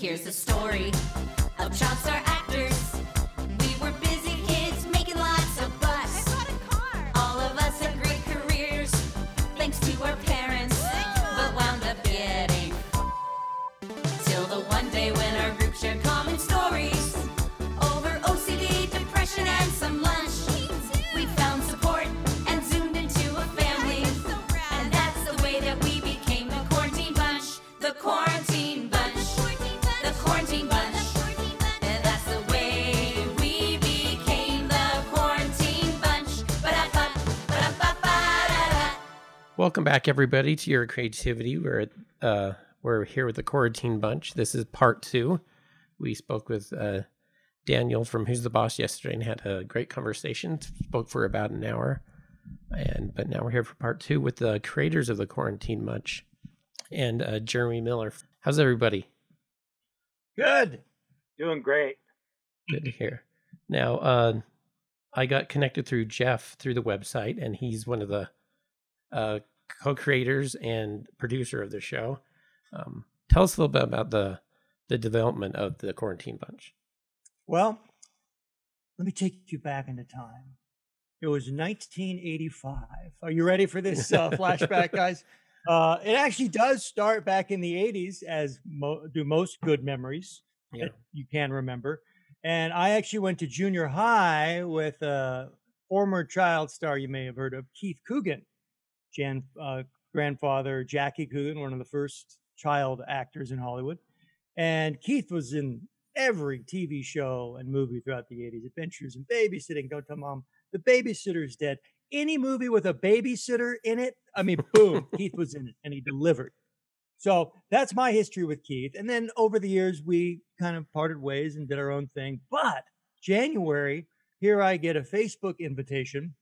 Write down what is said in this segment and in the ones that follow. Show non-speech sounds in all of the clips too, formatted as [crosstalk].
Here's the story of child star actors. Welcome back, everybody, to your creativity. We're uh, we're here with the quarantine bunch. This is part two. We spoke with uh, Daniel from Who's the Boss yesterday and had a great conversation. Spoke for about an hour, and but now we're here for part two with the creators of the quarantine bunch and uh, Jeremy Miller. How's everybody? Good. Doing great. Good to hear. Now, uh, I got connected through Jeff through the website, and he's one of the uh, co-creators and producer of the show. Um, tell us a little bit about the the development of the Quarantine Bunch. Well, let me take you back into time. It was 1985. Are you ready for this uh, [laughs] flashback, guys? Uh, it actually does start back in the 80s, as mo- do most good memories Yeah. that you can remember. And I actually went to junior high with a former child star you may have heard of, Keith Coogan, Jan uh, grandfather Jackie Coogan, one of the first child actors in Hollywood. And Keith was in every TV show and movie throughout the 80s Adventures in Babysitting, Don't Tell Mom, The Babysitter's Dead. Any movie with a babysitter in it, I mean, boom, [laughs] Keith was in it and he delivered. So that's my history with Keith. And then over the years, we kind of parted ways and did our own thing. But January, here I get a Facebook invitation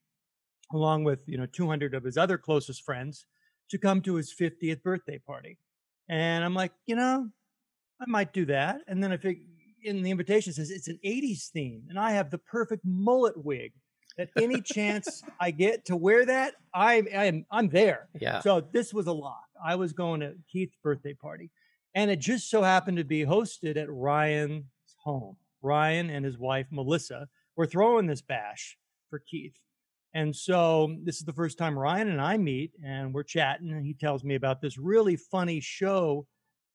along with, you know, 200 of his other closest friends to come to his 50th birthday party. And I'm like, you know, I might do that. And then I think in the invitation says it's an 80s theme, and I have the perfect mullet wig. That any chance [laughs] I get to wear that, I I'm I'm there. Yeah. So this was a lock. I was going to Keith's birthday party, and it just so happened to be hosted at Ryan's home. Ryan and his wife Melissa were throwing this bash for Keith. And so this is the first time Ryan and I meet, and we're chatting, and he tells me about this really funny show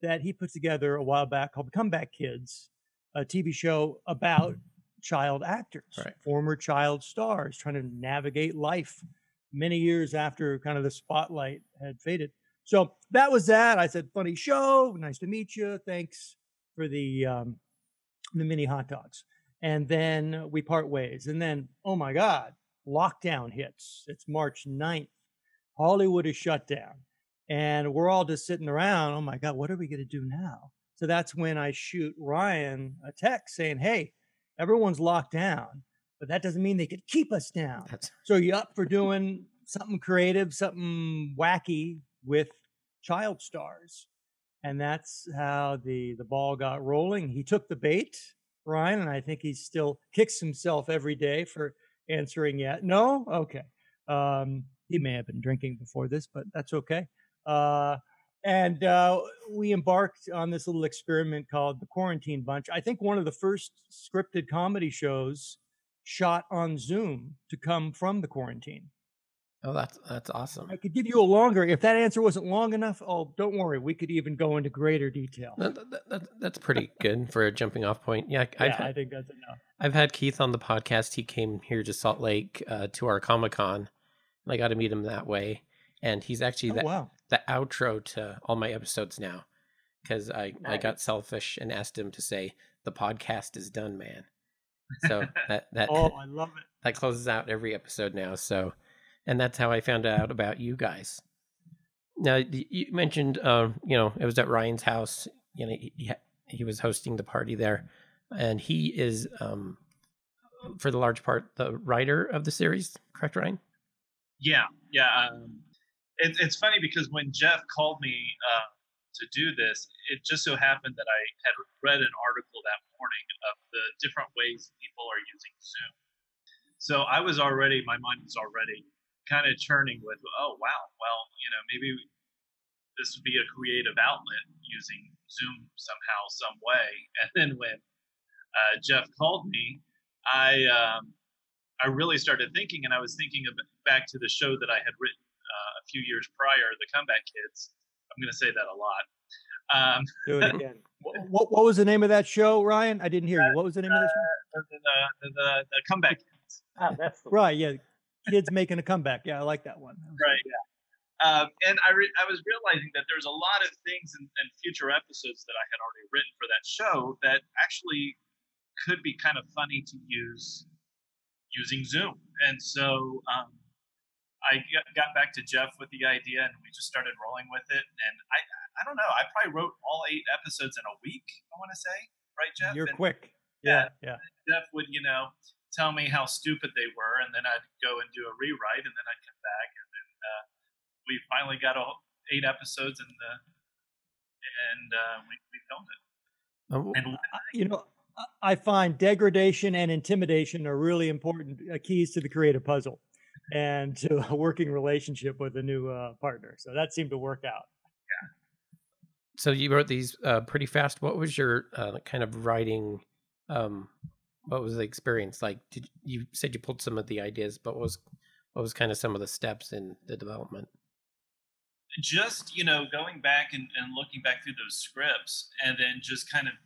that he put together a while back called Comeback Kids, a TV show about child actors, Right. former child stars trying to navigate life many years after kind of the spotlight had faded. So that was that. I said, funny show. Nice to meet you. Thanks for the um, the mini hot dogs. And then we part ways. And then, oh my God, lockdown hits. It's March 9th. Hollywood is shut down. And we're all just sitting around. Oh my God, what are we going to do now? So that's when I shoot Ryan a text saying, hey, everyone's locked down, but that doesn't mean they could keep us down. That's So you up for doing something creative, something wacky with child stars? And that's how the the ball got rolling. He took the bait, Ryan, and I think he still kicks himself every day for answering yet. No, okay. Um, he may have been drinking before this, but that's okay. Uh, and uh, we embarked on this little experiment called the Quarantine Bunch. I think one of the first scripted comedy shows shot on Zoom to come from the quarantine. Oh, that's that's awesome. I could give you a longer. If that answer wasn't long enough, oh, don't worry. We could even go into greater detail. That, that, that, that's pretty [laughs] good for a jumping off point. Yeah, I've yeah, had, I think that's enough. I've had Keith on the podcast. He came here to Salt Lake uh, to our Comic Con, and I got to meet him that way. And he's actually Oh, the, wow. the outro to all my episodes now because I, I got selfish and asked him to say, The podcast is done, man. So [laughs] that, that, Oh, I love it. that closes out every episode now. So, and that's how I found out about you guys. Now, you mentioned, um, you know, it was at Ryan's house. You know, he, he he was hosting the party there, and he is, um, for the large part, the writer of the series. Correct, Ryan? Yeah, yeah. Um, it, it's funny because when Jeff called me uh, to do this, it just so happened that I had read an article that morning of the different ways people are using Zoom. So I was already, my mind was already kind of churning with, oh wow, well, you know, maybe this would be a creative outlet using Zoom somehow, some way. And then when uh, Jeff called me, I um, I really started thinking, and I was thinking of back to the show that I had written uh, a few years prior, The Comeback Kids. I'm going to say that a lot. Um, Do it [laughs] again. what, what, what was the name of that show, Ryan? I didn't hear you. What was the name of that show? the, the, the, the Comeback Kids. Ah, that's the Right, yeah. Kids making a comeback. Yeah, I like that one. Right. Um, and I, re- I was realizing that there's a lot of things in, in future episodes that I had already written for that show that actually could be kind of funny to use using Zoom. And so um, I got- got back to Jeff with the idea, and we just started rolling with it. And I, I don't know, I probably wrote all eight episodes in a week. I want to say, right, Jeff? You're And quick. Yeah. Yeah, yeah. Jeff would, you know, tell me how stupid they were, and then I'd go and do a rewrite, and then I'd come back, and then uh, we finally got a, eight episodes, and the and uh, we, we filmed it. Oh, And You know, I- I find degradation and intimidation are really important uh, keys to the creative puzzle and to [laughs] a working relationship with a new uh, partner. So that seemed to work out. Yeah. So you wrote these uh, pretty fast. What was your uh, kind of writing? Um, what was the experience like? Did you said you pulled some of the ideas, but was what was kind of some of the steps in the development? just you know going back and, and looking back through those scripts, and then just kind of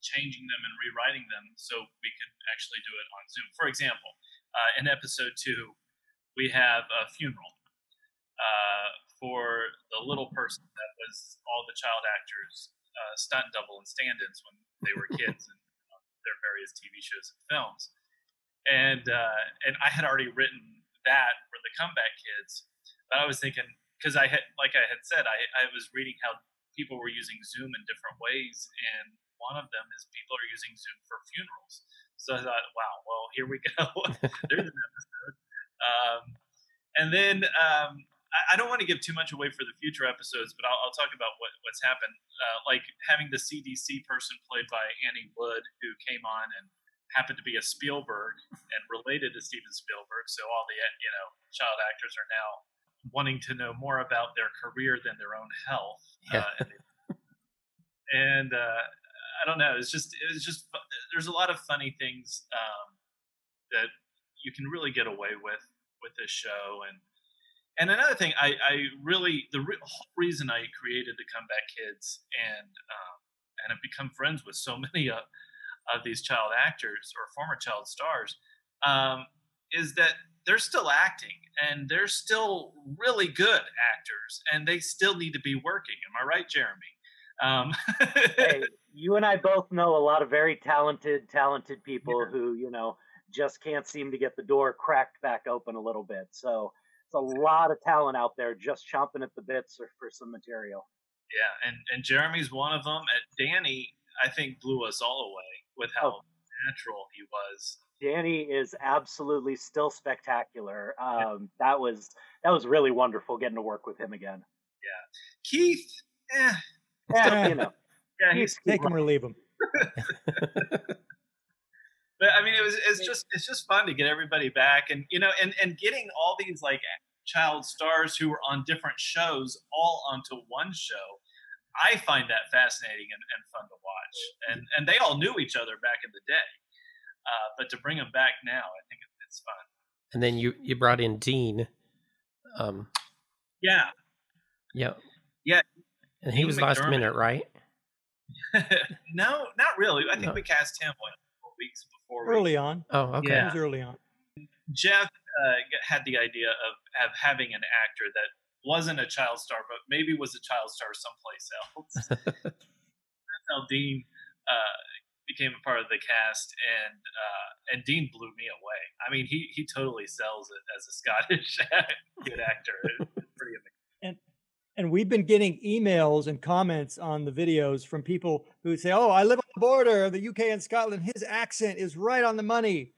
changing them and rewriting them so we could actually do it on Zoom. For example, uh, in episode two, we have a funeral uh, for the little person that was all the child actors uh, stunt double and stand-ins when they were kids various Shows and films. And uh, and I had already written that for the comeback kids, but I was thinking because I had like I had said I, I was reading how people were using Zoom in different ways, and one of them is people are using Zoom for funerals. So I thought, wow, well here we go. [laughs] There's an episode. Um, and then um, I, I don't want to give too much away for the future episodes, but I'll, I'll talk about what, what's happened. Uh, like having the CDC person played by Annie Wood, who came on and happened to be a Spielberg and related to Steven Spielberg. So all the you know child actors are now wanting to know more about their career than their own health. Yeah. Uh, [laughs] and uh, I don't know. It's just it's just there's a lot of funny things um, that you can really get away with with this show and and another thing I, I really the re- whole reason I created the comeback kids and um, and have become friends with so many of, of these child actors or former child stars um, is that they're still acting and they're still really good actors and they still need to be working am i right jeremy um, [laughs] hey, you and I both know a lot of very talented, talented people who, you know, just can't seem to get the door cracked back open a little bit. So it's a lot of talent out there just chomping at the bits for, for some material. Yeah, and and Jeremy's one of them. And Danny, I think, blew us all away with how Oh. natural he was. Danny is absolutely still spectacular. Um, that was that was really wonderful getting to work with him again. Yeah, Keith, eh, Yeah, you know, [laughs] yeah, he's. Take him or leave them. [laughs] But I mean, it was it's just it's just fun to get everybody back, and you know, and and getting all these like child stars who were on different shows all onto one show. I find that fascinating and, and fun to watch, and and they all knew each other back in the day, uh, but to bring them back now, I think it- it's fun. And then you you brought in Dean. Um, Yeah, yeah, Yeah, and he Dean was last minute, right? [laughs] no, not really. I think No. we cast him what, four weeks before. we- Early on. Oh, okay. It Yeah. was early on. Jeff uh, had the idea of, of having an actor that wasn't a child star, but maybe was a child star someplace else. [laughs] That's how Dean uh, became a part of the cast, and uh, and Dean blew me away. I mean, he he totally sells it as a Scottish [laughs] good actor. It's pretty amazing. And we've been getting emails and comments on the videos from people who say, "Oh, I live on the border of the UK and Scotland. His accent is right on the money,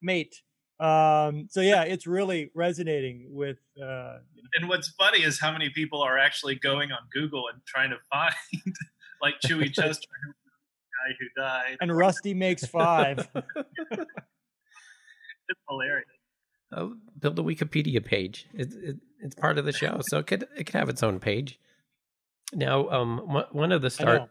mate." Um, so yeah, it's really resonating with. Uh, you know, And what's funny is how many people are actually going on Google and trying to find [laughs] like Chewy Chester, the guy who died. and Rusty makes five. [laughs] It's hilarious. Oh, build a Wikipedia page. It, it, it's part of the show, so it could it could have its own page. Now, um, one- one of the I star, know.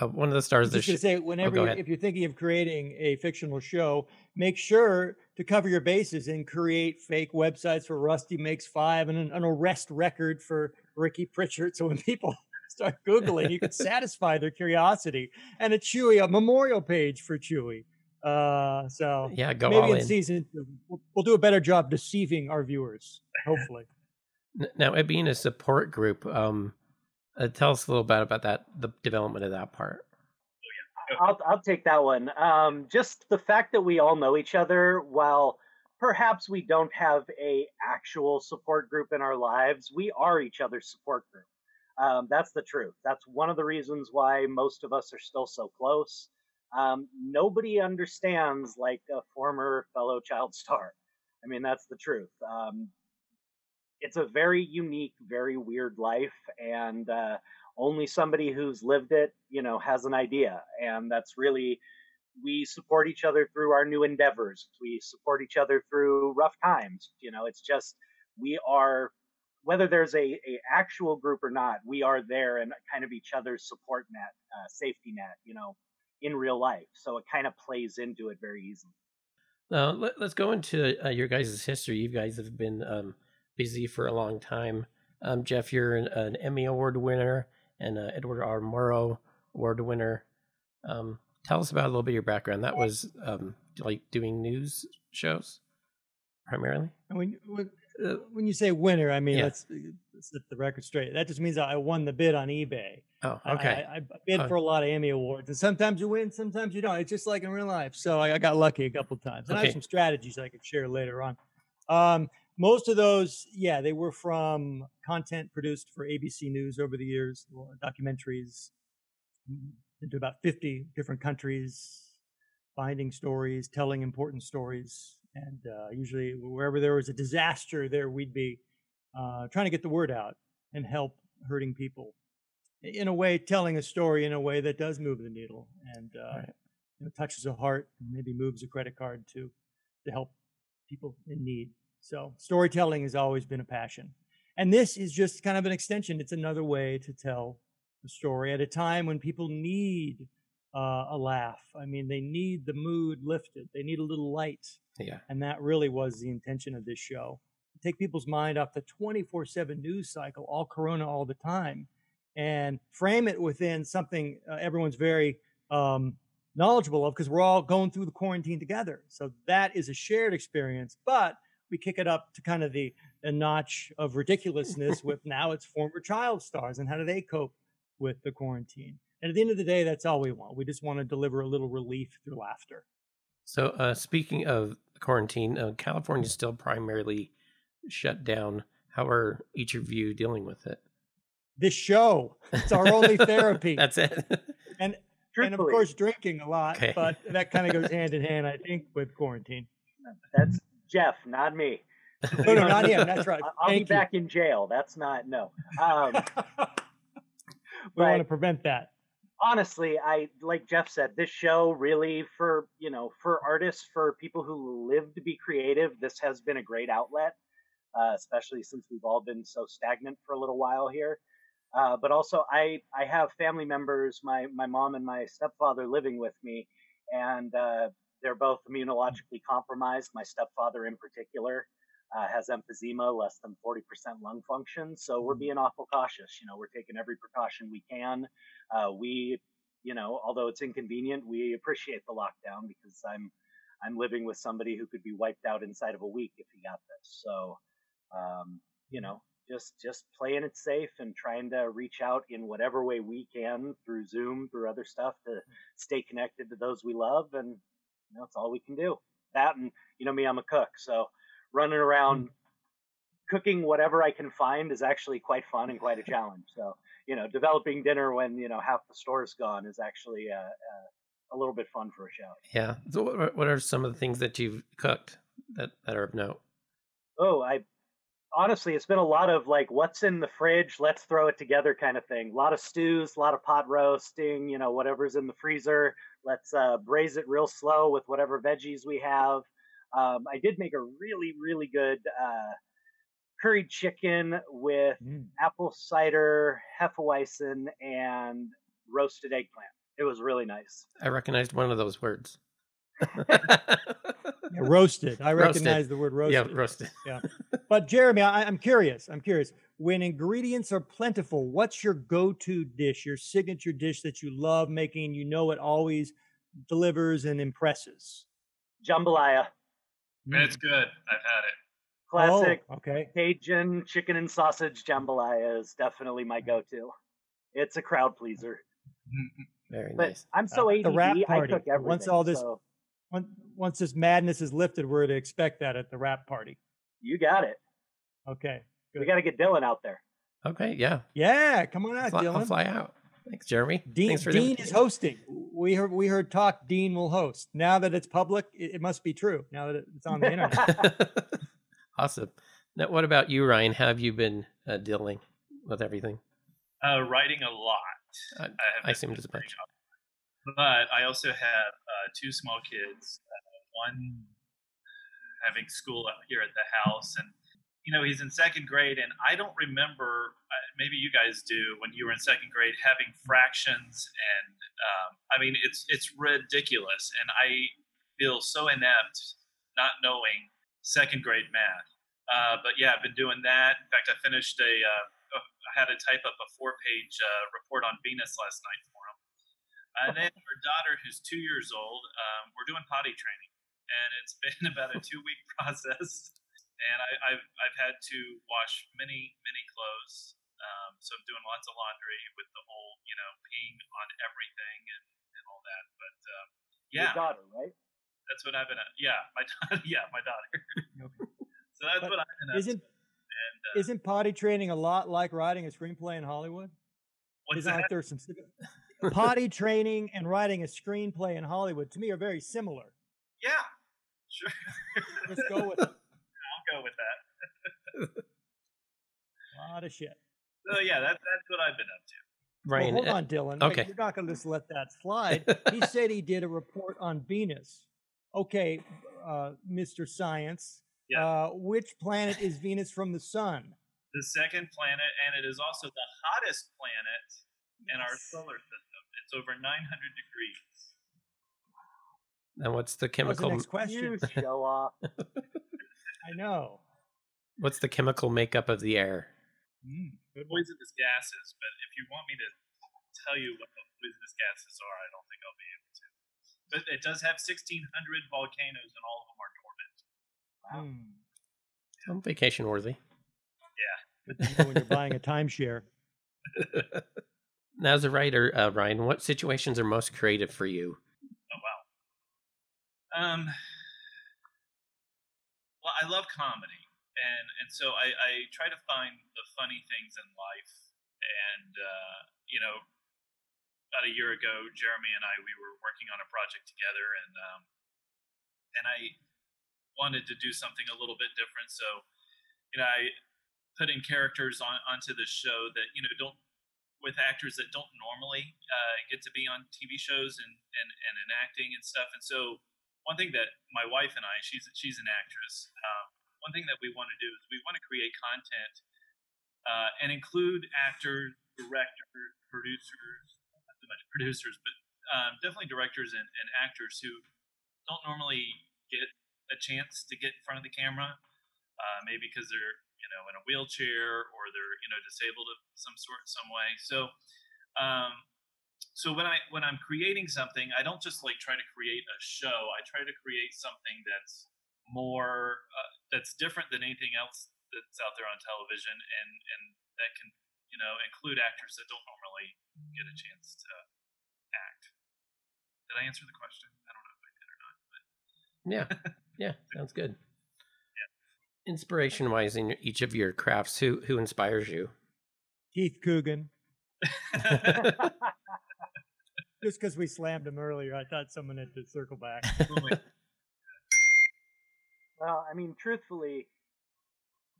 Uh, one of the I stars. was Of just the going sh- to say, whenever go you, if you're thinking of creating a fictional show, make sure to cover your bases and create fake websites for Rusty Makes Five and an, an arrest record for Ricky Pritchard. So when people [laughs] start Googling, you can [laughs] satisfy their curiosity. And a Chewy, a memorial page for Chewy. Uh, so yeah, go maybe in in. season two, we'll, we'll do a better job deceiving our viewers, hopefully. Now, it being a support group, um, uh, tell us a little bit about that, the development of that part. I'll I'll take that one. Um, just the fact that we all know each other, while perhaps we don't have a actual support group in our lives, we are each other's support group. Um, that's the truth. That's one of the reasons why most of us are still so close. Um, nobody understands like a former fellow child star. I mean, that's the truth. It's a very unique, very weird life, and uh, only somebody who's lived it, you know, has an idea. And that's really, we support each other through our new endeavors. We support each other through rough times. You know, it's just, we are, whether there's a, a actual group or not, we are there and kind of each other's support net, uh, safety net, you know, in real life. So it kind of plays into it very easily. Now, let, us go into uh, your guys' history. You guys have been um, busy for a long time. Um, Jeff, you're an, an Emmy Award winner and uh, Edward R. Murrow Award winner. Um, tell us about a little bit of your background. That was um, like doing news shows primarily. When when, uh, when you say winner, I mean Yeah. let's, let's set the record straight. That just means I won the bid on eBay. Oh, I- okay. I, I, bid Oh. for a lot of Emmy awards, and sometimes you win, sometimes you don't. It's just like in real life. So I, I got lucky a couple times, and I have some strategies I could share later on. Um, most of those, yeah, they were from content produced for ABC News over the years, documentaries mm, into about 50 different countries, finding stories, telling important stories. And uh, usually, wherever there was a disaster, there we'd be uh, trying to get the word out and help hurting people. In a way, telling a story in a way that does move the needle and uh, Right. you know, touches a heart and maybe moves a credit card to to help people in need. So storytelling has always been a passion. And this is just kind of an extension. It's another way to tell a story at a time when people need uh, a laugh. I mean, they need the mood lifted. They need a little light. yeah. And that really was the intention of this show. Take people's mind off the 24 7 news cycle, all Corona all the time, and frame it within something uh, everyone's very um, knowledgeable of because we're all going through the quarantine together. So that is a shared experience, but we kick it up to kind of the, the notch of ridiculousness [laughs] with now it's former child stars and how do they cope with the quarantine. And at the end of the day, that's all we want. We just want to deliver a little relief through laughter. So, uh, speaking of quarantine, uh, California is still primarily shut down. How are each of you dealing with it? This show, it's our only therapy. [laughs] That's it. and and of course drinking a lot, Okay. but that kind of goes [laughs] hand in hand, I think, with quarantine. that's Jeff, not me. [laughs] No, no, not him. That's right. [laughs] I'll be you. back in jail. That's not no. Um, we want to prevent that. honestly, I like Jeff said, this show really for you know for artists, for people who live to be creative, this has been a great outlet, uh, especially since we've all been so stagnant for a little while here. Uh, but also, I I have family members, my my mom and my stepfather living with me, and uh, they're both immunologically compromised. My stepfather, in particular, uh, has emphysema, less than forty percent lung function. So we're being awful cautious. You know, we're taking every precaution we can uh, we you know although it's inconvenient we appreciate the lockdown because i'm i'm living with somebody who could be wiped out inside of a week if he got this so um, you know just just playing it safe and trying to reach out in whatever way we can through zoom through other stuff to stay connected to those we love and you know it's all we can do that and you know me i'm a cook so running around cooking whatever i can find is actually quite fun and quite a challenge so you know, developing dinner when you know half the store's gone is actually uh, uh, a little bit fun for a show. yeah. So, what are, what are some of the things that you've cooked that, that are of note? Oh, I honestly, it's been a lot of like, what's in the fridge? Let's throw it together, kind of thing. A lot of stews, a lot of pot roasting. You know, whatever's in the freezer. Let's uh, braise it real slow with whatever veggies we have. Um, I did make a really, really good uh, curried chicken with Mm. apple cider, hefeweizen, and roasted eggplant. It was really nice. I recognized one of those words. [laughs] [laughs] [laughs] Yeah, [laughs] roasted. I Roasted. recognize the word roasted. yeah, roasted. roasted. But Jeremy, I, I'm curious. I'm curious. When ingredients are plentiful, what's your go-to dish, your signature dish that you love making? You know it always delivers and impresses. Jambalaya, It's good. I've had it. classic Oh, okay. Cajun chicken and sausage jambalaya is definitely my go-to. It's a crowd pleaser. Very But nice. I'm so Uh, ADD. the wrap I party. cook everything. Once all this- so Once, once this madness is lifted, we're to expect that at the wrap party. you got it. Okay. We got to get Dylan out there. Okay, yeah. Yeah, come on out, Fly, Dylan. I'll fly out. Thanks, Jeremy. Dean, Thanks for the Dean is hosting. We heard we heard talk. Dean will host. Now that it's public, it, it must be true. Now that it's on the internet. [laughs] [laughs] awesome. Now, what about you, Ryan? How have you been uh, dealing with everything? Uh, writing a lot. I- have I been assumed as very much. up. But I also have uh, two small kids. Uh, one having school up here at the house, and you know he's in second grade, and I don't remember. Uh, maybe you guys do when you were in second grade having fractions, and um, I mean it's it's ridiculous, and I feel so inept not knowing second grade math. Uh, but yeah, I've been doing that. In fact, I finished a. Uh, I had to type up a four-page uh, report on Venus last night for him. And then our daughter, who's two years old, um, we're doing potty training, and it's [laughs] been about a two-week process. And I, I've I've had to wash many many clothes, um, so I'm doing lots of laundry with the whole you know peeing on everything and, and all that. But um, yeah, Your daughter, right? that's what I've been. At. Yeah, my [laughs] daughter. Yeah, my daughter. Okay. so that's But what I've been. Isn't. And uh, isn't potty training a lot like writing a screenplay in Hollywood? What's Isn't that? like there's some [laughs] potty training and writing a screenplay in Hollywood to me are very similar. Yeah, sure. Let's go with it. [laughs] I'll go with that. A [laughs] lot of shit. So yeah, that's that's what I've been up to. Right. well, hold uh, on, Dylan. okay. Wait, you're not going to just let that slide. he said he did a report on Venus. Okay, uh, Mr. Science. Yeah. Uh, which planet is Venus from the sun? The second planet, and it is also the hottest planet in our solar system. It's over 900 degrees. and what's the That was the chemical? next question. [laughs] You show off. I know. What's the chemical makeup of the air? Mm, good one. Poisonous gases, but if you want me to tell you what the poisonous gases are, I don't think I'll be able to. But it does have 1,600 volcanoes, and all of them are dormant. Mm. Oh, vacation worthy. Good to know when you're buying a timeshare. Now, as a writer, uh, Ryan, what situations are most creative for you? Oh wow. Um. Well, I love comedy, and and so I, I try to find the funny things in life. And uh, you know, about a year ago, Jeremy and I we were working on a project together, and um, and I wanted to do something a little bit different. So, you know, I put in characters on onto the show that you know don't with actors that don't normally uh, get to be on TV shows and, and, and in acting and stuff. And so, one thing that my wife and I, she's she's an actress. Um, one thing that we want to do is we want to create content uh, and include actors, directors, producers, not so much producers, but um, definitely directors and, and actors who don't normally get a chance to get in front of the camera, uh, maybe because they're you know in a wheelchair or they're you know disabled of some sort some way. So um so when i when i'm creating something i don't just like try to create a show. I try to create something that's more uh, that's different than anything else that's out there on television and and that can you know include actors that don't normally get a chance to act. Did i answer the question? I don't know if i did or not but Yeah, yeah, sounds good. Inspiration wise, in each of your crafts, who who inspires you? Keith Coogan. [laughs] Just because we slammed him earlier, I thought someone had to circle back. [laughs] Well, I mean, truthfully,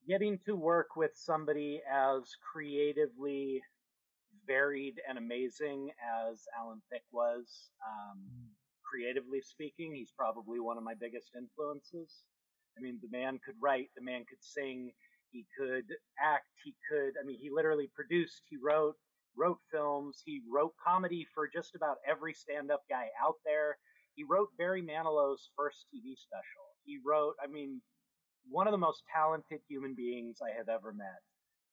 getting to work with somebody as creatively varied and amazing as Alan Thicke was, um, creatively speaking, he's probably one of my biggest influences. I mean, the man could write, the man could sing, He could act. He could. I mean, he literally produced. He wrote wrote films. He wrote comedy for just about every stand-up guy out there. He wrote Barry Manilow's first TV special. He wrote. I mean, one of the most talented human beings I have ever met.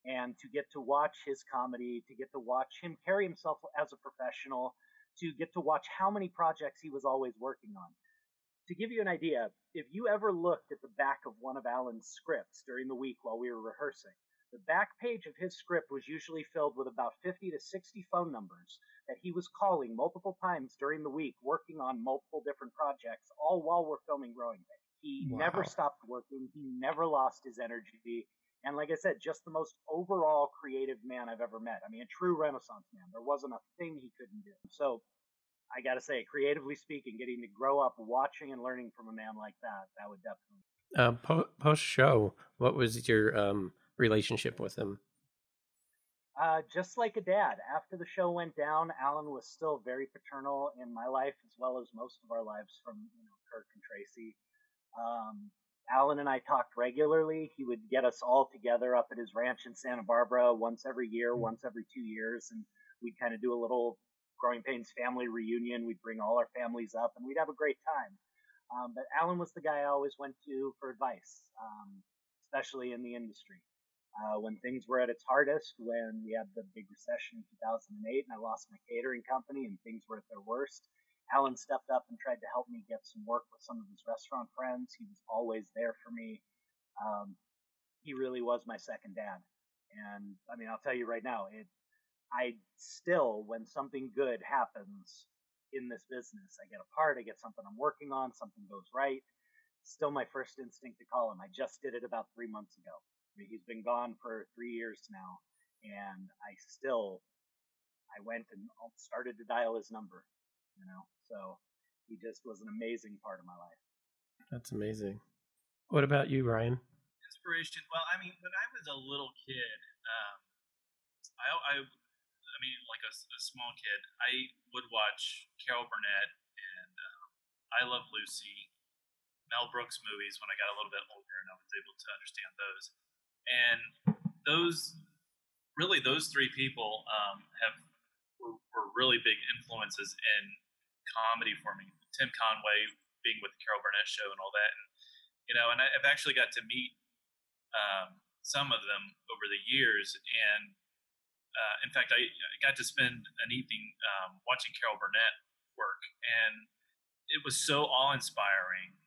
And to get to watch his comedy, to get to watch him carry himself as a professional, to get to watch how many projects he was always working on. To give you an idea, if you ever looked at the back of one of Alan's scripts during the week while we were rehearsing, the back page of his script was usually filled with about 50 to 60 phone numbers that he was calling multiple times during the week, working on multiple different projects, all while we're filming Growing Pains. He never stopped working. He never lost his energy. And like I said, just the most overall creative man I've ever met. I mean, a true Renaissance man. There wasn't a thing he couldn't do. So I got to say, creatively speaking, getting to grow up watching and learning from a man like that, that would definitely. Uh, po- Post show, what was your um, relationship with him? Uh, just like a dad. After the show went down, Alan was still very paternal in my life as well as most of our lives from you know Kirk and Tracy. Um, Alan and I talked regularly. He would get us all together up at his ranch in Santa Barbara once every year, once every two years, and we'd kind of do a little Growing Pains family reunion. We'd bring all our families up, and we'd have a great time. Um, but Alan was the guy I always went to for advice, um, especially in the industry uh, when things were at its hardest, when we had the big recession in 2008 and I lost my catering company and things were at their worst, Alan stepped up and tried to help me get some work with some of his restaurant friends. He was always there for me. Um, he really was my second dad. And I mean, I'll tell you right now, it, I still, when something good happens in this business, I get a part, I get something I'm working on, something goes right. Still, my first instinct to call him. I just did it about three months ago. I mean, he's been gone for three years now, and I still, I went and started to dial his number, you know. So he just was an amazing part of my life. That's amazing. What about you, Ryan? inspiration. Well, I mean, when I was a little kid, um, I, I, Mean, like a small kid, I would watch Carol Burnett and um, I Love Lucy, Mel Brooks movies when I got a little bit older and I was able to understand those. And those, really, those three people um, have were, were really big influences in comedy for me. Tim Conway being with the Carol Burnett show and all that, and you know, and I, I've actually got to meet um, some of them over the years. And uh, in fact, I, I got to spend an evening um, watching Carol Burnett work, and it was so awe inspiring.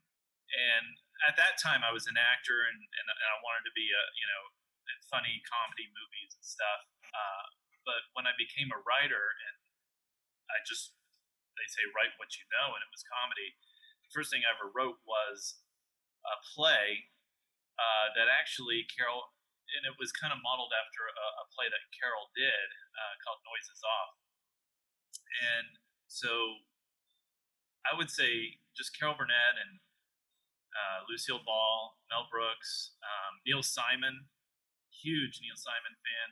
And at that time, I was an actor, and, and, and I wanted to be a you know in funny comedy movies and stuff. Uh, but when I became a writer, and I just they say write what you know, and it was comedy. The first thing I ever wrote was a play uh, that actually Carol, and it was kind of modeled after a, a play that Carol did uh, called Noises Off. And so I would say just Carol Burnett and uh, Lucille Ball, Mel Brooks, um, Neil Simon, huge Neil Simon fan.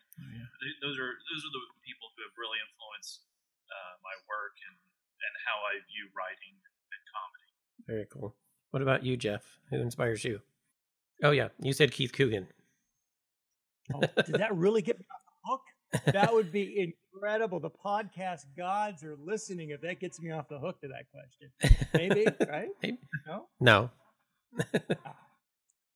Th- Those are those are the people who have really influenced uh, my work and, and how I view writing and comedy. Very cool. What about you, Jeff? Who inspires you? Oh yeah, you said Keith Coogan. Oh, did that really get me off the hook? That would be incredible. The podcast gods are listening if that gets me off the hook to that question. Maybe, [laughs] right? Maybe. No? No.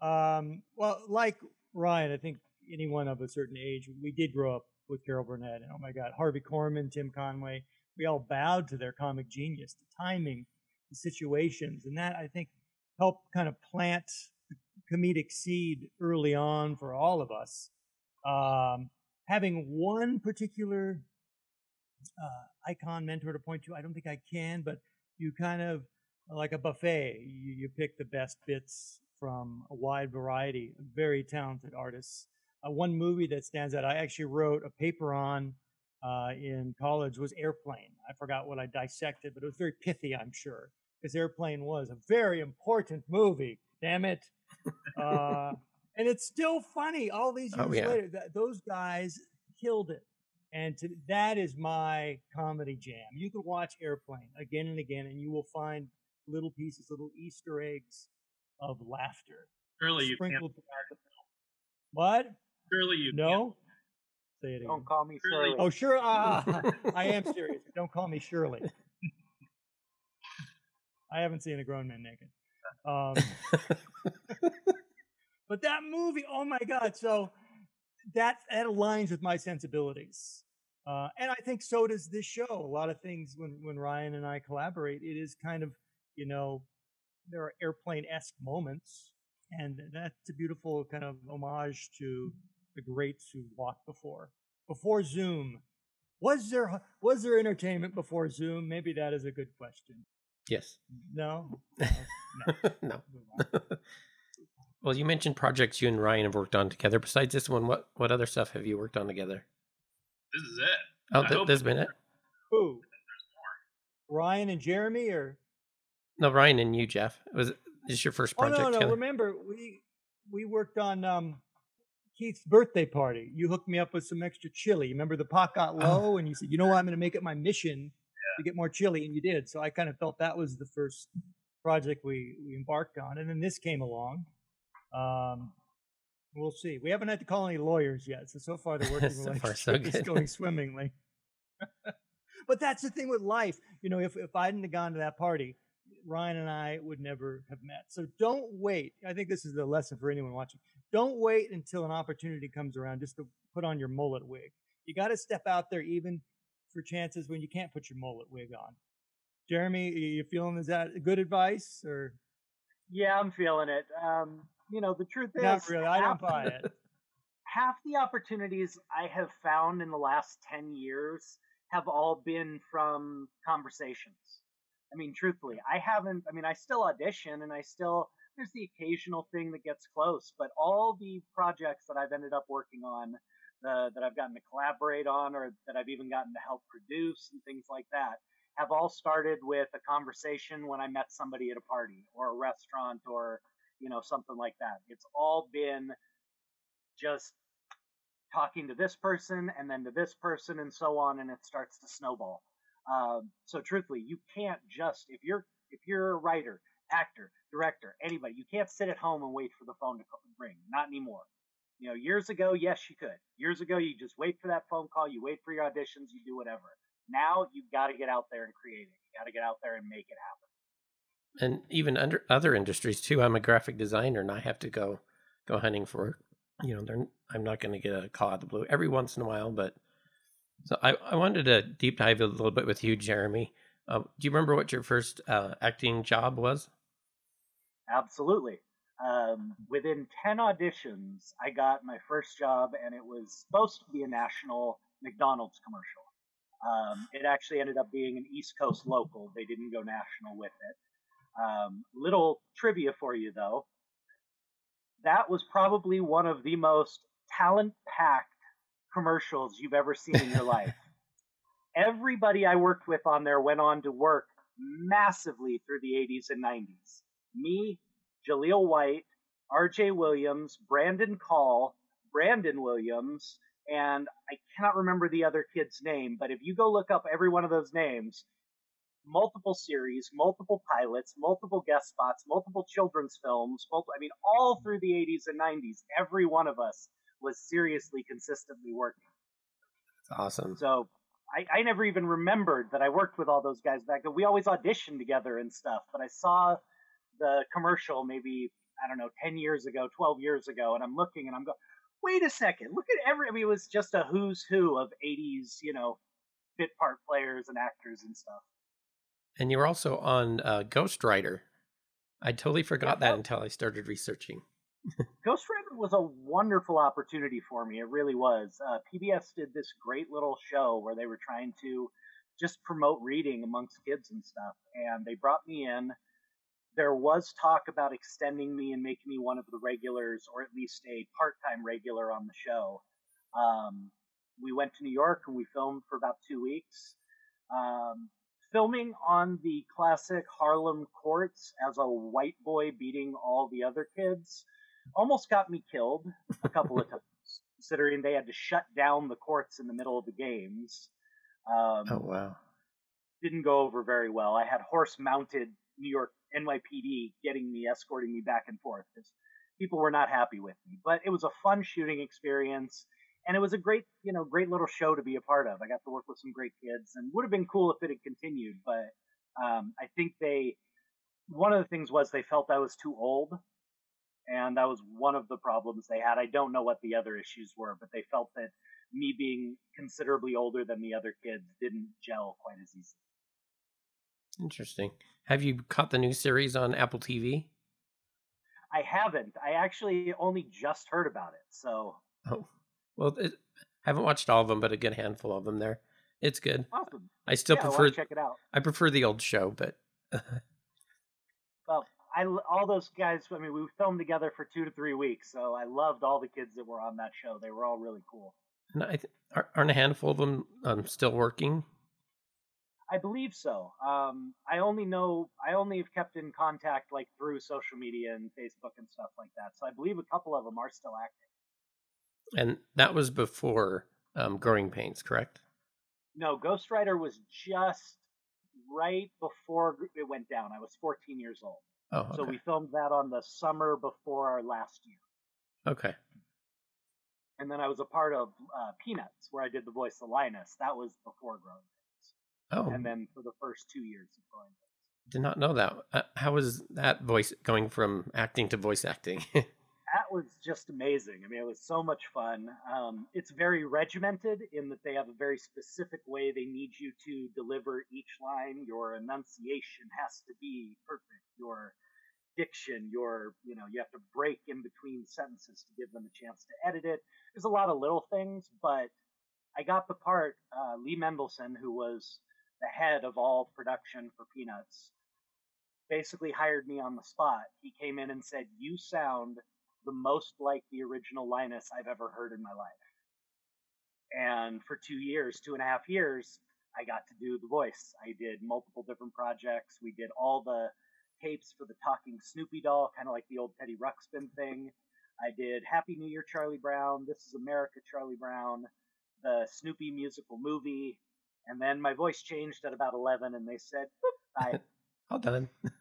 Um, well, like Ryan, I think anyone of a certain age, we did grow up with Carol Burnett. And oh my God, Harvey Korman, Tim Conway, we all bowed to their comic genius, the timing, the situations. And that, I think, helped kind of plant the comedic seed early on for all of us. Um, having one particular uh, icon mentor to point to, I don't think I can, but you kind of like a buffet. You, you pick the best bits from a wide variety of very talented artists. Uh, one movie that stands out, I actually wrote a paper on uh, in college, was Airplane. I forgot what I dissected, but it was very pithy, I'm sure, because Airplane was a very important movie. Damn it. Uh, and it's still funny all these years Oh, yeah. later. Th- those guys killed it. And to, that is my comedy jam. You can watch Airplane again and again, and you will find little pieces, little Easter eggs of laughter Really, you can't sprinkled throughout the film. What? Surely you No. Say it again. Don't call me Shirley. Oh, sure. Ah, [laughs] I am serious. Don't call me Shirley. [laughs] I haven't seen a grown man naked. Um, [laughs] but that movie, oh my god! So that that aligns with my sensibilities, uh, and I think so does this show. A lot of things when when Ryan and I collaborate, it is kind of you know there are airplane esque moments, and that's a beautiful kind of homage to the greats who walked before before Zoom. Was there was there entertainment before Zoom? Maybe that is a good question. yes. No. [laughs] no. On. [laughs] Well, you mentioned projects you and Ryan have worked on together. Besides this one, what what other stuff have you worked on together? This is it. Oh, I th- hope this has been it. Who? Ryan and Jeremy, or No, Ryan and you, Jeff. Was this your first project? oh project no, no. together? Remember we we worked on um, Keith's birthday party. You hooked me up with some extra chili. Remember the pot got Oh. low, and you said, "You know what? I'm going to make it my mission to get more chili," and you did. So I kind of felt that was the first project we we embarked on, and then this came along. Um, we'll see. We haven't had to call any lawyers yet, so so far the working [laughs] So far, relationship so is going [laughs] swimmingly. [laughs] but that's the thing with life. You know, if if I hadn't have gone to that party, Ryan and I would never have met. So don't wait. I think this is the lesson for anyone watching. Don't wait until an opportunity comes around just to put on your mullet wig. You got to step out there even for chances when you can't put your mullet wig on. Jeremy, you feeling is that good advice or Yeah, I'm feeling it. Um, you know, the truth is, not really? I don't buy it. [laughs] half the opportunities I have found in the last 10 years have all been from conversations. I mean, truthfully, I haven't, I mean, I still audition and I still, there's the occasional thing that gets close, but all the projects that I've ended up working on, uh, that I've gotten to collaborate on, or that I've even gotten to help produce and things like that, have all started with a conversation when I met somebody at a party or a restaurant or, you know, something like that. It's all been just talking to this person and then to this person and so on, and it starts to snowball. Um, so truthfully, you can't just if you're if you're a writer, actor, director, anybody, you can't sit at home and wait for the phone to ring. Not anymore. You know, years ago, yes, you could. Years ago, you just wait for that phone call, you wait for your auditions, you do whatever. Now you've got to get out there and create it. You got to get out there and make it happen. And even under other industries too. I'm a graphic designer, and I have to go go hunting for. You know, I'm not going to get a call out of the blue every once in a while, but so I, I wanted to deep dive a little bit with you, Jeremy. Uh, do you remember what your first uh, acting job was? Absolutely. Um, within 10 auditions, I got my first job, and it was supposed to be a national McDonald's commercial. Um, it actually ended up being an East Coast local. They didn't go national with it. Um, little trivia for you, though. That was probably one of the most talent packed commercials you've ever seen in your life. [laughs] Everybody I worked with on there went on to work massively through the 80s and 90s. Me, Jaleel White, RJ Williams, Brandon Call, Brandon Williams, and I cannot remember the other kid's name, but if you go look up every one of those names, multiple series, multiple pilots, multiple guest spots, multiple children's films, multiple, I mean, all through the 80s and 90s, every one of us was seriously consistently working. It's awesome. So I, I never even remembered that I worked with all those guys back then. We always auditioned together and stuff, but I saw the commercial maybe, I don't know, 10 years ago, 12 years ago, and I'm looking and I'm going, wait a second, look at every, I mean, it was just a who's who of 80s, you know, bit part players and actors and stuff. And you were also on uh, Ghostwriter. I totally forgot that oh. until I started researching. [laughs] Ghostwriter was a wonderful opportunity for me. It really was. Uh, PBS did this great little show where they were trying to just promote reading amongst kids and stuff, and they brought me in. There was talk about extending me and making me one of the regulars, or at least a part-time regular on the show. Um, we went to New York and we filmed for about two weeks. Um, filming on the classic Harlem courts as a white boy beating all the other kids almost got me killed a couple of [laughs] times, considering they had to shut down the courts in the middle of the games. Um, Oh wow! Didn't go over very well. I had horse mounted New York NYPD getting me, escorting me back and forth. 'cause people were not happy with me. But it was a fun shooting experience, and it was a great, you know, great little show to be a part of. I got to work with some great kids, and would have been cool if it had continued. But um, I think they, one of the things was they felt I was too old, and that was one of the problems they had. I don't know what the other issues were, but they felt that me being considerably older than the other kids didn't gel quite as easily. Interesting. Have you caught the new series on Apple TV? I haven't. I actually only just heard about it. So Oh, well, it, I haven't watched all of them, but a good handful of them there. It's good. awesome. I still yeah, prefer to check it out. I prefer the old show, but [laughs] Well, I all those guys. I mean, we filmed together for two to three weeks, so I loved all the kids that were on that show. They were all really cool. and I th- are- aren't a handful of them um, still working. I believe so. Um, I only know I only have kept in contact like through social media and Facebook and stuff like that. So I believe a couple of them are still active. And that was before um, Growing Pains, correct? No, Ghostwriter was just right before it went down. I was 14 years old. Oh, okay. So we filmed that on the summer before our last year. okay. And then I was a part of uh, Peanuts, where I did the voice of Linus. That was before Growing Pains. Oh, And then for the first two years of Growing Pains. did not know that. Uh, how was that voice going from acting to voice acting? [laughs] That was just amazing. I mean, it was so much fun. Um, it's very regimented in that they have a very specific way they need you to deliver each line. Your enunciation has to be perfect. Your diction, your, you know, you have to break in between sentences to give them a chance to edit it. There's a lot of little things, but I got the part. Uh, Lee Mendelson, who was the head of all production for Peanuts, basically hired me on the spot. He came in and said, You sound the most like the original Linus I've ever heard in my life. And for two years, two and a half years, I got to do the voice. I did multiple different projects. We did all the tapes for the talking Snoopy doll, kind of like the old Teddy Ruxpin thing. I did Happy New Year, Charlie Brown, This is America, Charlie Brown, the Snoopy musical movie. And then my voice changed at about 11, and they said, "Boop, bye. [laughs] Well done. [laughs]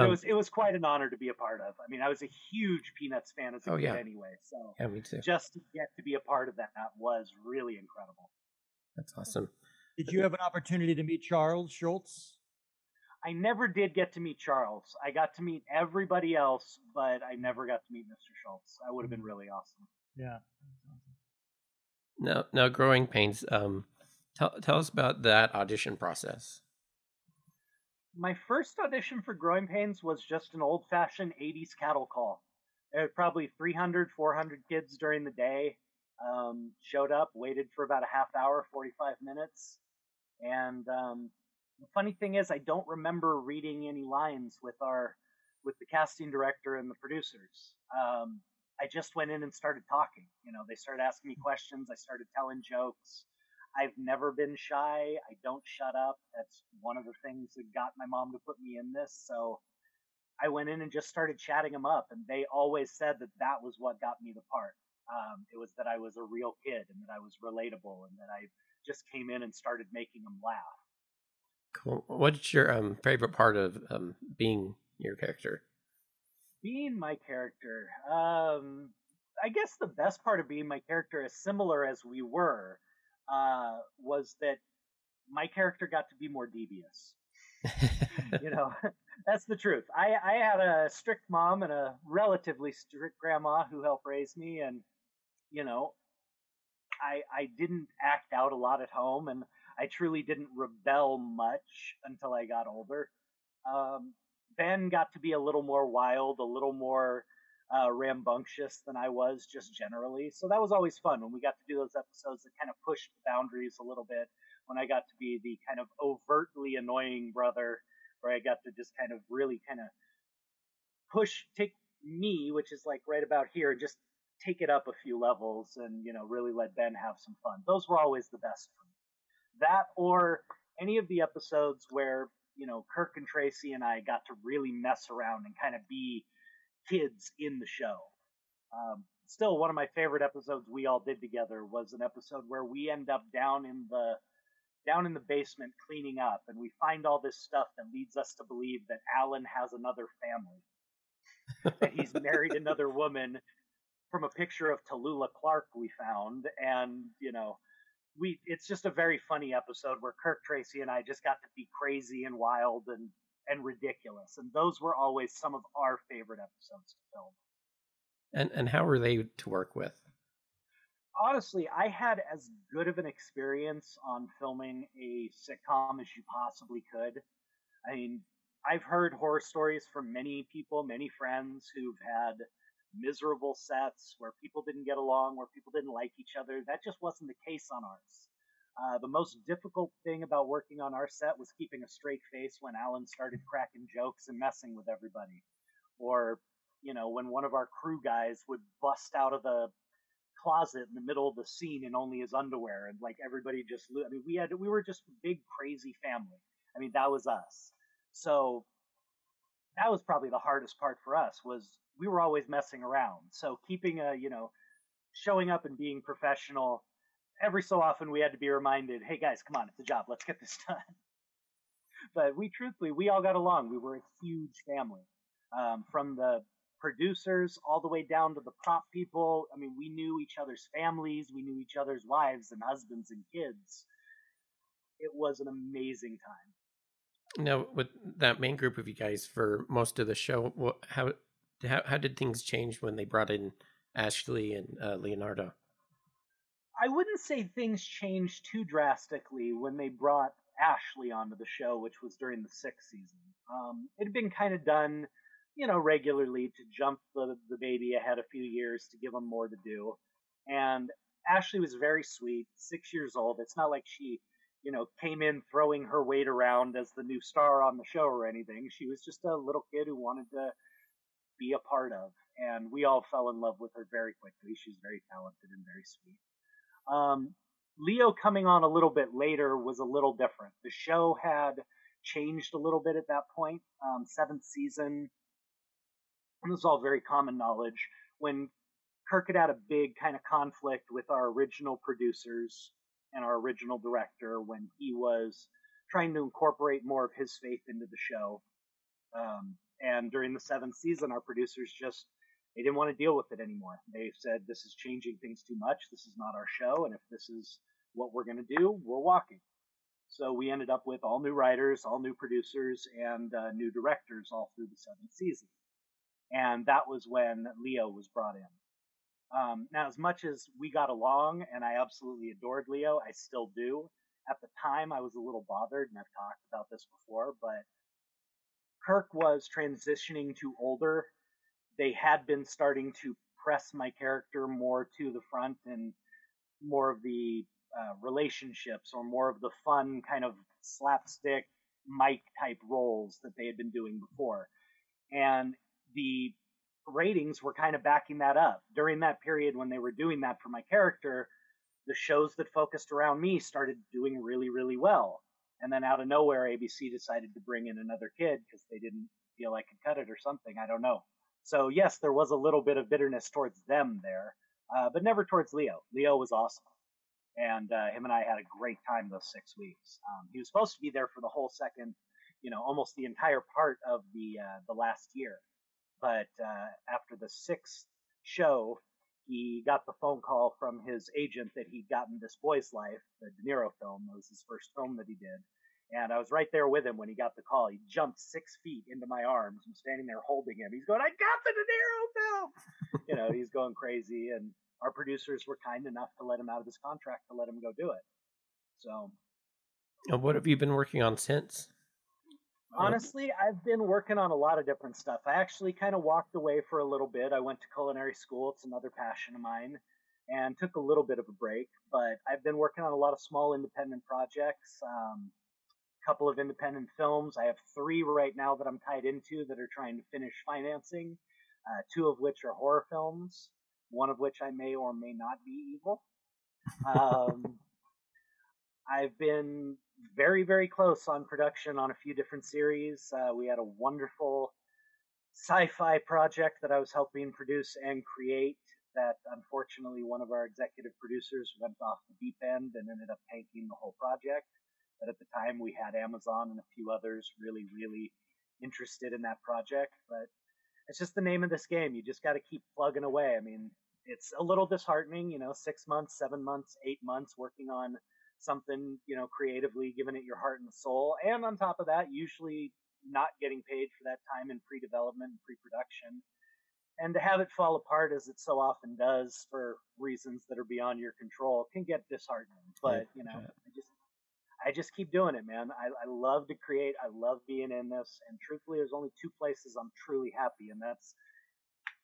it Um, was it was quite an honor to be a part of. I mean, I was a huge Peanuts fan as a Oh, kid yeah. anyway, so yeah, me too. just to get to be a part of that was really incredible. That's awesome. Did you have an opportunity to meet Charles Schulz? I never did get to meet Charles. I got to meet everybody else, but I never got to meet Mr. Schulz. That would have been really awesome. Yeah. Now, now, Growing Pains. Um, tell tell us about that audition process. My first audition for Growing Pains was just an old fashioned 80s cattle call. There were probably 300, 400 kids during the day. Um, showed up, waited for about a half hour, 45 minutes. And um, the funny thing is, I don't remember reading any lines with our with the casting director and the producers. Um, I just went in and started talking. You know, they started asking me questions. I started telling jokes. I've never been shy. I don't shut up. That's one of the things that got my mom to put me in this. So I went in and just started chatting them up, and they always said that that was what got me the part. Um, it was that I was a real kid and that I was relatable and that I just came in and started making them laugh. Cool. What's your um, favorite part of um, being your character? being my character um i guess the best part of being my character is similar as we were uh was that my character got to be more devious. [laughs] You know [laughs] that's the truth. I i had a strict mom and a relatively strict grandma who helped raise me and you know i i didn't act out a lot at home and i truly didn't rebel much until i got older. Um ben got to be a little more wild a little more uh, rambunctious than i was just generally so that was always fun when we got to do those episodes that kind of pushed the boundaries a little bit when I got to be the kind of overtly annoying brother, where I got to just kind of really kind of push, take me, which is like right about here, just take it up a few levels and, you know, really let Ben have some fun. Those were always the best for me. That or any of the episodes where, you know, Kirk and Tracey and I got to really mess around and kind of be kids in the show. Um, still, one of my favorite episodes we all did together was an episode where we end up down in the down in the basement cleaning up and we find all this stuff that leads us to believe that Alan has another family. that he's married [laughs] another woman from a picture of Tallulah Clark we found, and you know, we it's just a very funny episode where Kirk Tracey and I just got to be crazy and wild and and ridiculous, and those were always some of our favorite episodes to film. And and how were they to work with? honestly, I had as good of an experience on filming a sitcom as you possibly could. I mean, I've heard horror stories from many people, many friends who've had miserable sets where people didn't get along, where people didn't like each other. That just wasn't the case on ours. Uh, the most difficult thing about working on our set was keeping a straight face when Alan started cracking jokes and messing with everybody. Or, you know, when one of our crew guys would bust out of the closet in the middle of the scene in only his underwear and like everybody just i mean we had we were just a big crazy family. I mean that was us. So that was probably the hardest part for us was we were always messing around. So keeping a you know showing up and being professional every so often we had to be reminded hey guys come on it's a job let's get this [laughs] done but we truthfully we all got along we were a huge family um, from the producers all the way down to the prop people. I mean, we knew each other's families, we knew each other's wives and husbands and kids. It was an amazing time. Now, with that main group of you guys for most of the show, how how how did things change when they brought in Ashley and uh, Leonardo? I wouldn't say things changed too drastically when they brought Ashley onto the show, which was during the sixth season. Um, it had been kind of done you know, regularly to jump the, the baby ahead a few years to give him more to do. And Ashley was very sweet, six years old. It's not like she, you know, came in throwing her weight around as the new star on the show or anything. She was just a little kid who wanted to be a part of. And we all fell in love with her very quickly. She's very talented and very sweet. Um, Leo coming on a little bit later was a little different. The show had changed a little bit at that point. Um, seventh season, and this is all very common knowledge, when Kirk had had a big kind of conflict with our original producers and our original director when he was trying to incorporate more of his faith into the show. Um, and during the seventh season, our producers just they didn't want to deal with it anymore. They said, "This is changing things too much. This is not our show, and if this is what we're going to do, we're walking." So we ended up with all new writers, all new producers, and uh, new directors all through the seventh season and that was when Leo was brought in. Um, now, as much as we got along and I absolutely adored Leo, I still do. At the time, I was a little bothered, and I've talked about this before, but Kirk was transitioning to older. They had been starting to press my character more to the front and more of the uh, relationships or more of the fun kind of slapstick mic type roles that they had been doing before. And the ratings were kind of backing that up. During that period when they were doing that for my character, the shows that focused around me started doing really, really well. And then out of nowhere, ABC decided to bring in another kid because they didn't feel I could cut it or something. I don't know. So, yes, there was a little bit of bitterness towards them there, uh, but never towards Leo. Leo was awesome. And uh, him and I had a great time those six weeks. Um, he was supposed to be there for the whole second, you know, almost the entire part of the uh, the last year. But uh, after the sixth show, he got the phone call from his agent that he'd gotten this boy's life, the De Niro film. It was his first film that he did. And I was right there with him when he got the call. He jumped six feet into my arms. I'm standing there holding him. He's going, I got the De Niro film. [laughs] you know, he's going crazy. And our producers were kind enough to let him out of his contract to let him go do it. So. And what have you been working on since? Honestly, I've been working on a lot of different stuff. I actually kind of walked away for a little bit. I went to culinary school, it's another passion of mine, and took a little bit of a break. But I've been working on a lot of small independent projects, um, couple of independent films. I have three right now that I'm tied into that are trying to finish financing, uh, two of which are horror films, one of which I may or may not be evil. Um, [laughs] I've been very, very close on production on a few different series. Uh, we had a wonderful sci-fi project that I was helping produce and create. That unfortunately one of our executive producers went off the deep end and ended up tanking the whole project. But at the time, we had Amazon and a few others really, really interested in that project. But it's just the name of this game. You just got to keep plugging away. I mean, it's a little disheartening, you know, six months, seven months, eight months working on something, you know, creatively, giving it your heart and soul. And on top of that, usually not getting paid for that time in pre development and pre production. And to have it fall apart as it so often does for reasons that are beyond your control can get disheartening. But, you know, I just I just keep doing it, man. I, I love to create. I love being in this. And truthfully, there's only two places I'm truly happy, and that's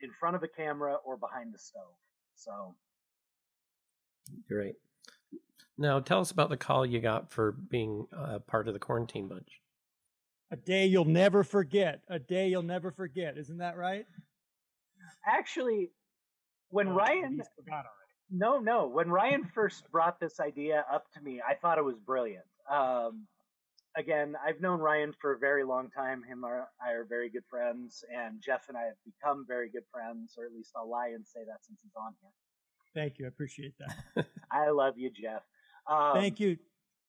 in front of a camera or behind the stove. So Great. Now, tell us about the call you got for being uh, part of the quarantine bunch. A day you'll never forget. A day you'll never forget. Isn't that right? actually, when Oh, Ryan forgot already. No, no. When Ryan first brought this idea up to me, I thought it was brilliant. Um, again, I've known Ryan for a very long time. Him and I are very good friends, and Jeff and I have become very good friends, or at least I'll lie and say that since he's on here. Thank you. I appreciate that. [laughs] [laughs] I love you, Jeff. Um, Thank you.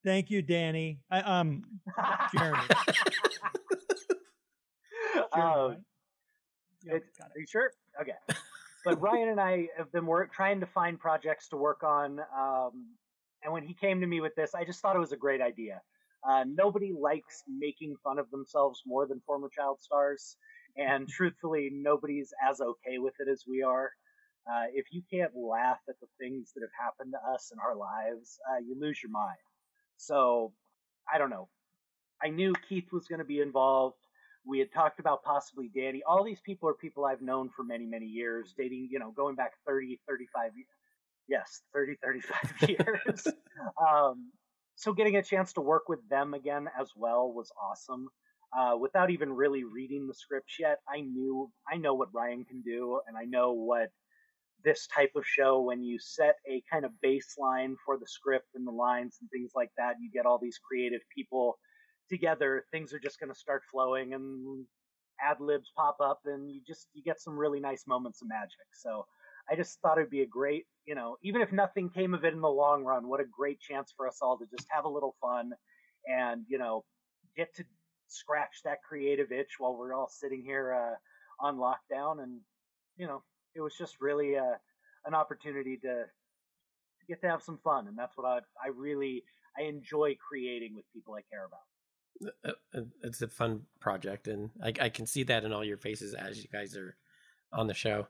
Thank you, Danny. I, um, [laughs] Jeremy. Jeremy, Um, right? Yeah, it- Are you sure? Okay. But Ryan and I have been work, trying to find projects to work on. Um, and when he came to me with this, I just thought it was a great idea. Uh, nobody likes making fun of themselves more than former child stars. And truthfully, nobody's as okay with it as we are. Uh, if you can't laugh at the things that have happened to us in our lives, uh, you lose your mind. So, I don't know. I knew Keith was going to be involved we had talked about possibly Danny. All these people are people I've known for many, many years, dating, you know, going back 30, 35 years. Yes, 30, [laughs] 35 years. [laughs] um, so getting a chance to work with them again as well was awesome. Uh, without even really reading the scripts yet, I knew, I know what Ryan can do, and I know what this type of show, when you set a kind of baseline for the script and the lines and things like that, you get all these creative people together, things are just going to start flowing and ad libs pop up, and you just you get some really nice moments of magic. So I just thought it'd be a great, you know, even if nothing came of it in the long run, what a great chance for us all to just have a little fun and you know get to scratch that creative itch while we're all sitting here uh, on lockdown, and you know it was just really uh, an opportunity to, to get to have some fun, and that's what I I really I enjoy creating with people I care about. Uh, uh, It's a fun project, and I, I can see that in all your faces as you guys are on the show.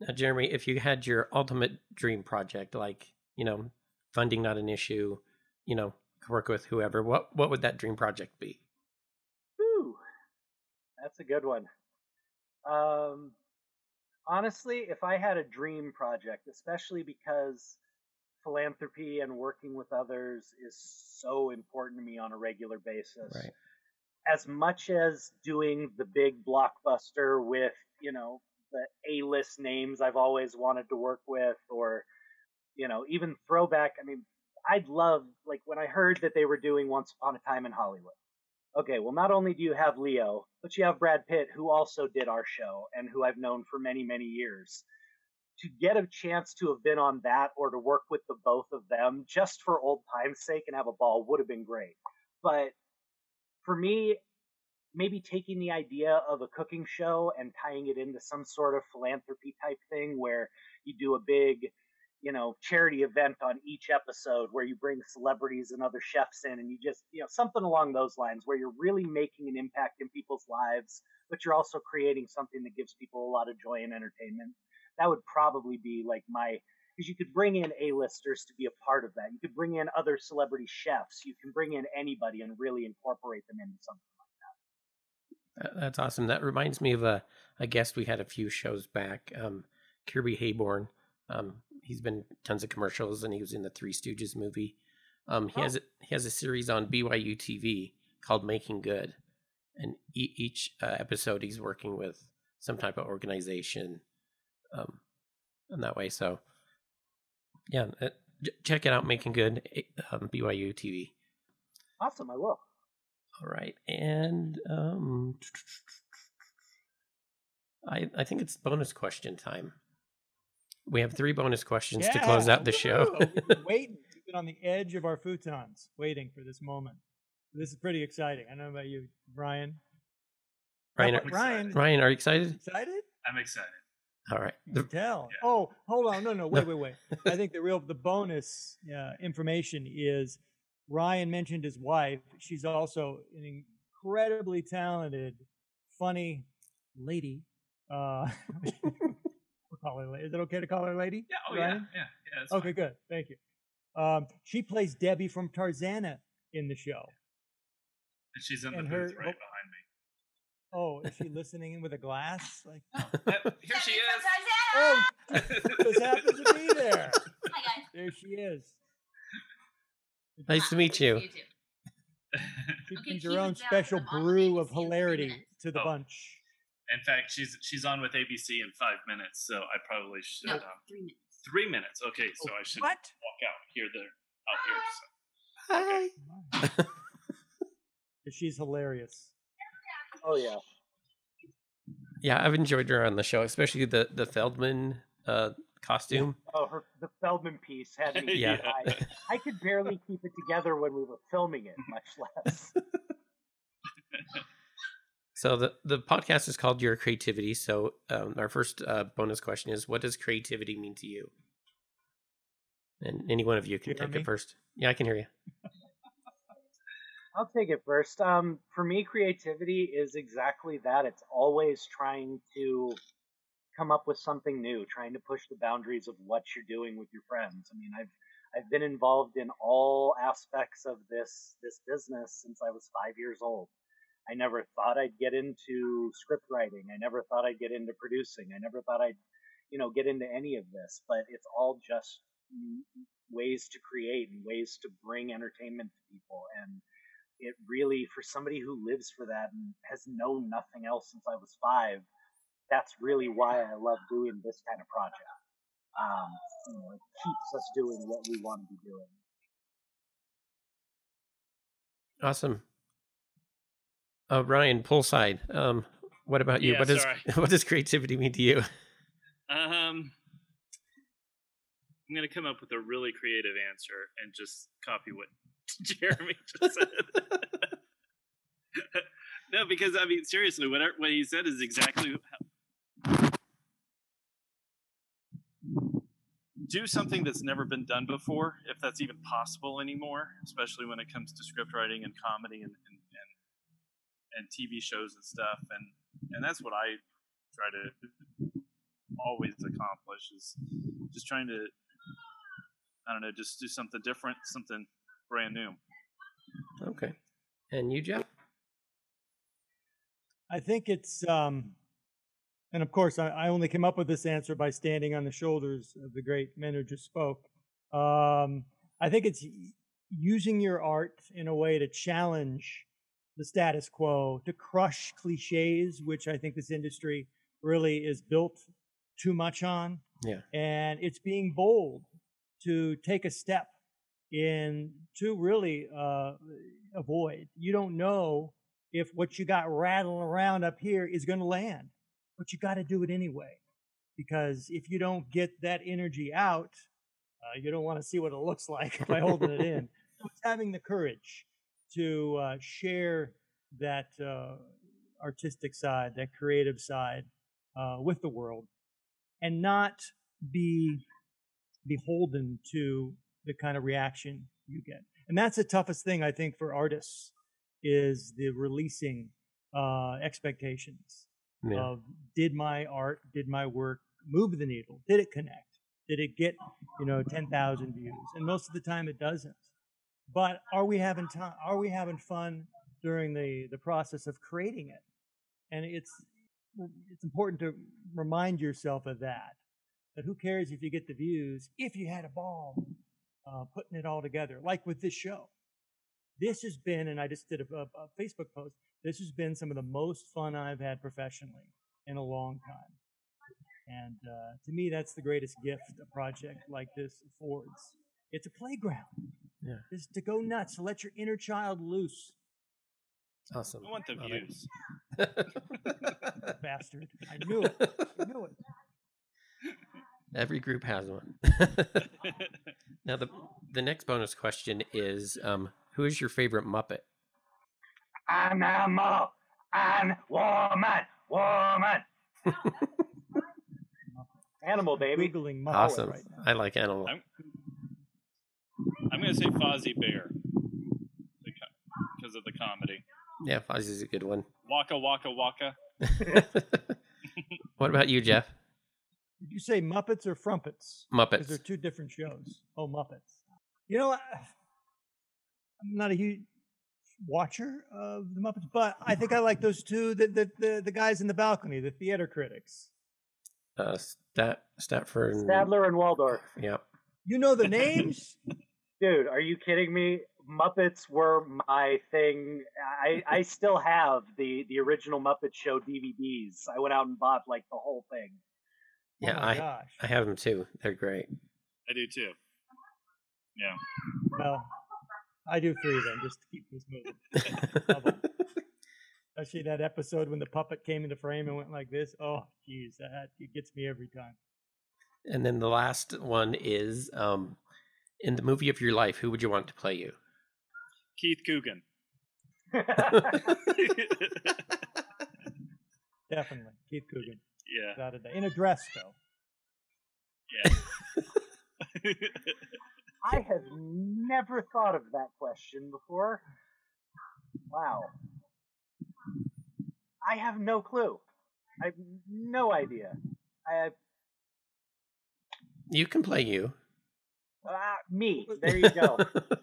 Now, Jeremy, if you had your ultimate dream project, like you know, funding not an issue, you know, work with whoever, what what would that dream project be? Whew, that's a good one. Um, honestly, if I had a dream project, especially because philanthropy and working with others is so important to me on a regular basis. Right. As much as doing the big blockbuster with, you know, the A-list names I've always wanted to work with, or, you know, even throwback. I mean, I'd love, like, when I heard that they were doing Once Upon a Time in Hollywood. Okay, well, not only do you have Leo, but you have Brad Pitt, who also did our show and who I've known for many, many years. To get a chance to have been on that or to work with the both of them just for old time's sake and have a ball would have been great. But for me, maybe taking the idea of a cooking show and tying it into some sort of philanthropy type thing where you do a big you know charity event on each episode where you bring celebrities and other chefs in and you just you know something along those lines where you're really making an impact in people's lives but you're also creating something that gives people a lot of joy and entertainment that would probably be like my because you could bring in a-listers to be a part of that you could bring in other celebrity chefs you can bring in anybody and really incorporate them into something like that. That's awesome. That reminds me of a, a guest we had a few shows back, um, Kirby Heyborne. Um, he's been tons of commercials, and he was in the Three Stooges movie. Um, he Oh. has a, he has a series on BYU TV called Making Good, and e- each uh, episode he's working with some type of organization, um, in that way. So, yeah, uh, j- check it out, Making Good, eh, um, BYU TV. awesome i will All right, and um, I I think it's bonus question time. We have three bonus questions to close out the show. woo! Been waiting. We've been [laughs] on the edge of our futons, waiting for this moment. This is pretty exciting. I don't know about you, Brian. Ryan, about are, Ryan, Ryan, are you excited? excited? I'm excited. All right. You The- can tell. Yeah. Oh, hold on. No, no, wait, wait, wait. I think the real, the bonus uh, information is Ryan mentioned his wife. She's also an incredibly talented, funny lady. Uh, [laughs] we'll call her. Is it okay to call her lady? Yeah. Oh yeah. Ryan? Yeah. Yeah. It's Okay, fine. good. Thank you. Um, she plays Debbie from Tarzana in the show. And she's in the booth her- right oh. behind me. Oh, is she listening in with a glass? Like, [laughs] [laughs] Yep, here she is. [laughs] oh, just happens to be there. Hi guys. There she is. nice to meet you. too. She Okay, brings her own special brew of hilarity to the Oh. bunch. In fact, she's she's on with ABC in five minutes, so I probably should. No, Uh, three minutes. three minutes. Okay, so I should What? walk out here. There, out here. So. Hi. She's hilarious. Oh yeah. Yeah, I've enjoyed her on the show, especially the the Feldman uh, costume. Oh, her the Feldman piece had me. [laughs] Yeah. I, I could barely keep it together when we were filming it, much [laughs] less. So the the podcast is called Your Creativity. So um, our first uh, bonus question is, what does creativity mean to you? And any one of you can You take me? it first. Yeah, I can hear you. I'll take it first. Um, for me, creativity is exactly that. It's always trying to come up with something new, trying to push the boundaries of what you're doing with your friends. I mean, I've I've been involved in all aspects of this this business since I was five years old. I never thought I'd get into script writing. I never thought I'd get into producing. I never thought I'd, you know, get into any of this. But it's all just mm, ways to create and ways to bring entertainment to people. And it really, for somebody who lives for that and has known nothing else since I was five, that's really why I love doing this kind of project. Um, you know, it keeps us doing what we want to be doing. Awesome. Uh, Ryan, pull side. Um, what about you? Yeah, what does [laughs] what does creativity mean to you? Um, I'm gonna come up with a really creative answer and just copy what [laughs] Jeremy just said. [laughs] no, because I mean, seriously, what what he said is exactly how, do something that's never been done before, if that's even possible anymore, especially when it comes to script writing and comedy and and, and, and TV shows and stuff, and and that's what I try to always accomplish is just trying to I don't know, just do something different, something brand new. Okay. And you, Jeff? I think it's, um, and of course, I, I only came up with this answer by standing on the shoulders of the great men who just spoke. Um, I think it's using your art in a way to challenge the status quo, to crush cliches, which I think this industry really is built too much on. Yeah. And it's being bold to take a step in to really uh, avoid. You don't know if what you got rattling around up here is going to land, but you got to do it anyway. Because if you don't get that energy out, uh, you don't want to see what it looks [laughs] like by holding it in. [laughs] So it's having the courage to uh, share that uh, artistic side, that creative side uh, with the world, and not be beholden to the kind of reaction you get. And that's the toughest thing I think for artists is the releasing uh, expectations Yeah. of did my art, did my work move the needle? Did it connect? Did it get you know ten thousand views? And most of the time it doesn't. But are we having time? Are we having fun during the the process of creating it? And it's it's important to remind yourself of that. But who cares if you get the views if you had a ball uh, putting it all together, like with this show. This has been, and I just did a, a, a Facebook post. This has been some of the most fun I've had professionally in a long time. And uh, to me, that's the greatest gift a project like this affords. It's a playground. Yeah. It's to go nuts, to let your inner child loose, Awesome. I want the views. [laughs] bastard. I knew it. I knew it. Every group has one. [laughs] [laughs] now the the next bonus question is um who is your favorite Muppet? I'm Elmo. on woman, woman. [laughs] Animal baby. Googling Muppet Awesome. right. I like animal. I'm, I'm going to say Fozzie Bear because of the comedy. Yeah, Fozzie's a good one. Waka Waka Waka. what about you, Jeff? Did you say Muppets or Frumpets? Because they're two different shows. Oh, Muppets. You know, I- I'm not a huge watcher of the Muppets, but I think I like those two. The the the, the guys in the balcony, the theater critics. Uh, Stat Statford. and- Stadler and Waldorf. Yeah. You know the names? Dude, are you kidding me? Muppets were my thing. I I still have the the original Muppet Show DVDs. I went out and bought like the whole thing. Yeah, oh my I gosh. I have them too. They're great. I do too. Yeah. Well, I do three of them just to keep this moving. [laughs] Love 'em. Especially that episode when the puppet came into frame and went like this. Oh, geez, that it gets me every time. And then the last one is um, in the movie of your life, who would you want to play you? Keith Coogan. [laughs] [laughs] Definitely, Keith Coogan, yeah. without a doubt. In a dress, though. Yeah. [laughs] [laughs] I have never thought of that question before. Wow. I have no clue. I have no idea. I You can play you. uh, me. [laughs] There you go.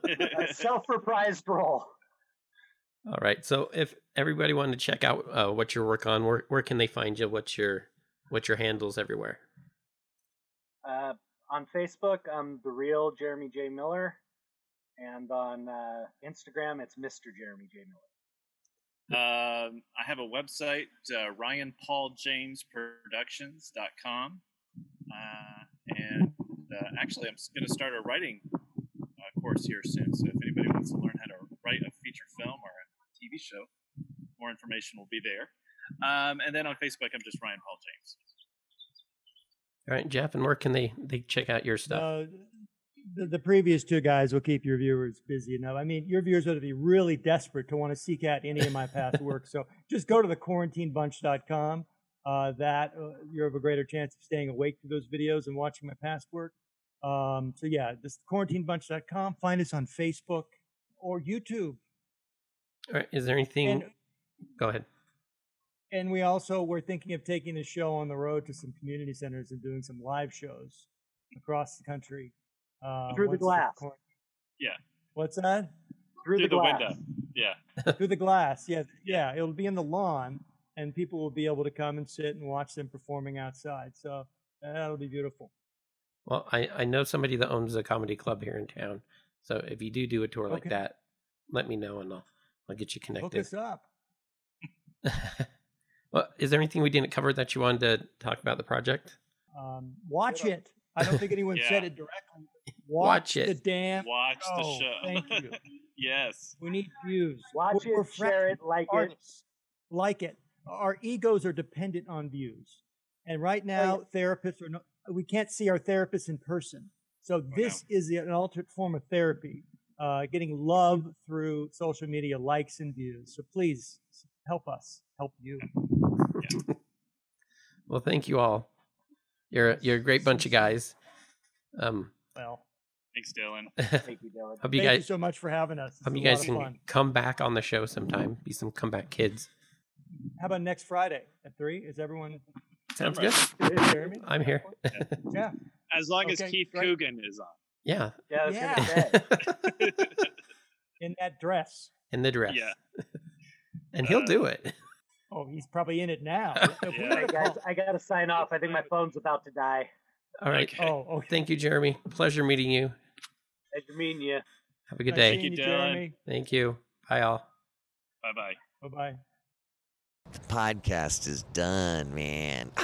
A self-reprised role. All right. So if everybody wanted to check out uh, what your work on, where where can they find you? What's your what's your handles everywhere? Uh, on Facebook, I'm the real Jeremy J. Miller, and on uh, Instagram, it's Mr. Jeremy J. Miller. Um, I have a website, uh, RyanPaulJamesProductions.com. Uh, and uh, actually, I'm going to start a writing uh, course here soon. So if anybody wants to learn how to write a feature film or a TV show, more information will be there. Um, and then on Facebook, I'm just Ryan Paul James. All right, Jeff, and where can they they check out your stuff? Uh, the, the previous two guys will keep your viewers busy enough. I mean, your viewers ought to be really desperate to want to seek out any of my past work. So [laughs] just go to the quarantinebunch.com. Uh, that uh, you have a greater chance of staying awake to those videos and watching my past work. Um, so yeah, just quarantinebunch.com. Find us on Facebook or YouTube. All right, is there anything? And Go ahead. And we also were thinking of taking the show on the road to some community centers and doing some live shows across the country. Uh, Through the once glass. quarant- Yeah. What's that? Through, Through the, the glass. window. Yeah. Through the glass. [laughs] Yeah, yeah. It'll be in the lawn, and people will be able to come and sit and watch them performing outside. So that'll be beautiful. Well, I I know somebody that owns a comedy club here in town. So if you do do a tour like Okay. that, let me know and I'll I'll get you Hook connected. us up. [laughs] well, is there anything we didn't cover that you wanted to talk about the project? Um, watch it. I don't think anyone said it directly. Watch the it. damn Watch the show. show. Thank you. [laughs] yes. We need views. Watch We're- we're it, share it, like it. Like it. Our egos are dependent on views. And right now, therapists are not, we can't see our therapists in person. So this is an alternate form of therapy, uh, getting love through social media likes and views. So please help us help you. [laughs] Well, thank you all. You're a- you're a great bunch of guys. Um, Well, Thanks, Dylan. [laughs] Thank you, Dylan. hope you thank you guys so much for having us. It's hope you guys can fun. come back on the show sometime. Be some comeback kids. How about next Friday at three? Is everyone Sounds good. Jeremy? [laughs] I'm here. Yeah. As long Okay, as Keith great. Coogan is on. yeah. Yeah, I Yeah. In that dress. In the dress. Yeah. And he'll Uh, do it. Oh, he's probably in it now. Yeah. were Hey to guys, I gotta sign off. I think my phone's about to die. All right. Okay. Oh, okay. Thank you, Jeremy. Pleasure meeting you. Nice to meet you. Have a good Nice day. seeing you, you, Jeremy. Thank you. Bye, all. Bye bye. Bye bye. The podcast is done, man. [laughs]